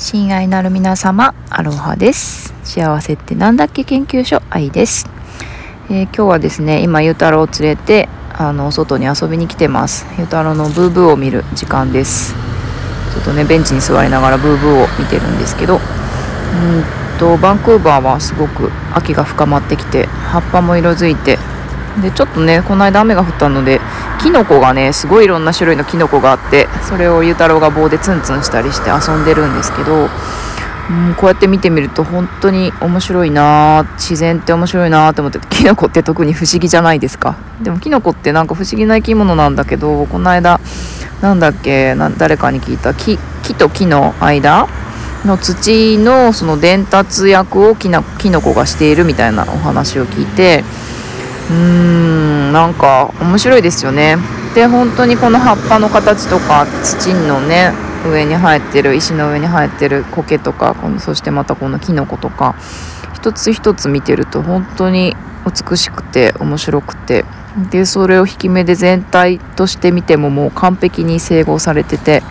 親愛なる皆様アロハです。幸せってなんだっけ研究所愛です、えー、今日はですね今ゆうたろうを連れてあの外に遊びに来てます。ゆうたろうのブーブーを見る時間です。ちょっとねベンチに座りながらブーブーを見てるんですけどうんとバンクーバーはすごく秋が深まってきて葉っぱも色づいてでちょっとねこの間雨が降ったのでキノコがねすごいいろんな種類のキノコがあってそれをゆうたろうが棒でツンツンしたりして遊んでるんですけど、うん、こうやって見てみると本当に面白いな自然って面白いなって思ってキノコって特に不思議じゃないですか。でもキノコってなんか不思議な生き物なんだけどこの間なんだっけ誰かに聞いた木木と木の間の土のその伝達役をキノコがしているみたいなお話を聞いてうーんなんか面白いですよね。で本当にこの葉っぱの形とか土のね上に生えてる石の上に生えてる苔とかこのそしてまたこのキノコとか一つ一つ見てると本当に美しくて面白くて。でそれを引き目で全体として見てももう完璧に整合されてて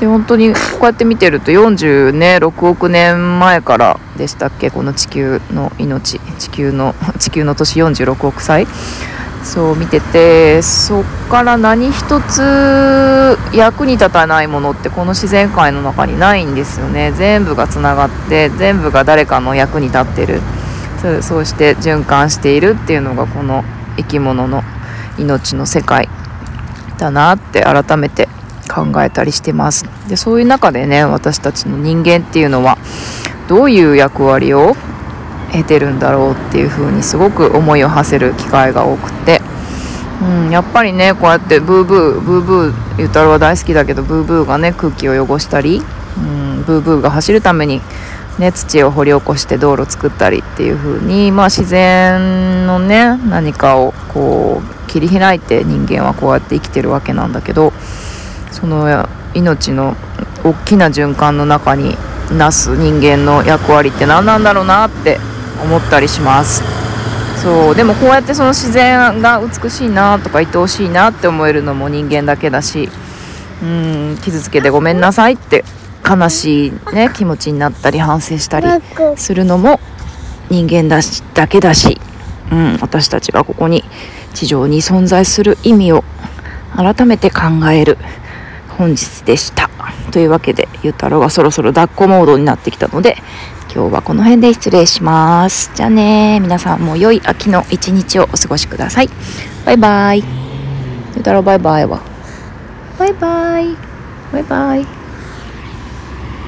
で本当にこうやって見てると46、ね、億年前からでしたっけ？この地球の命。地球の 地球の年46億歳。そう見ててそっから何一つ役に立たないものってこの自然界の中にないんですよね。全部がつながって全部が誰かの役に立ってる。そうそうして循環しているっていうのがこの生き物の命の世界だなって改めて考えたりしてます。でそういう中でね私たちの人間っていうのはどういう役割を得てるんだろうっていうふうにすごく思いを馳せる機会が多くて、うん、やっぱりねこうやってブーブーブーブーゆたろは大好きだけどブーブーがね空気を汚したり、うん、ブーブーが走るためにね、土を掘り起こして道路作ったりっていう風にまあ、自然のね何かをこう切り開いて人間はこうやって生きてるわけなんだけどその命の大きな循環の中になす人間の役割って何なんだろうなって思ったりします。そうでもこうやってその自然が美しいなとか愛おしいなって思えるのも人間だけだしうん傷つけてごめんなさいって悲しい、ね、気持ちになったり反省したりするのも人間だしだけだし、うん、私たちがここに地上に存在する意味を改めて考える。本日でした。というわけで、ゆうたろうがそろそろ抱っこモードになってきたので、今日はこの辺で失礼します。じゃあね皆さんも良い秋の一日をお過ごしください。バイバイ。ゆうたろうバイバイは。バイバイ。バイバイ。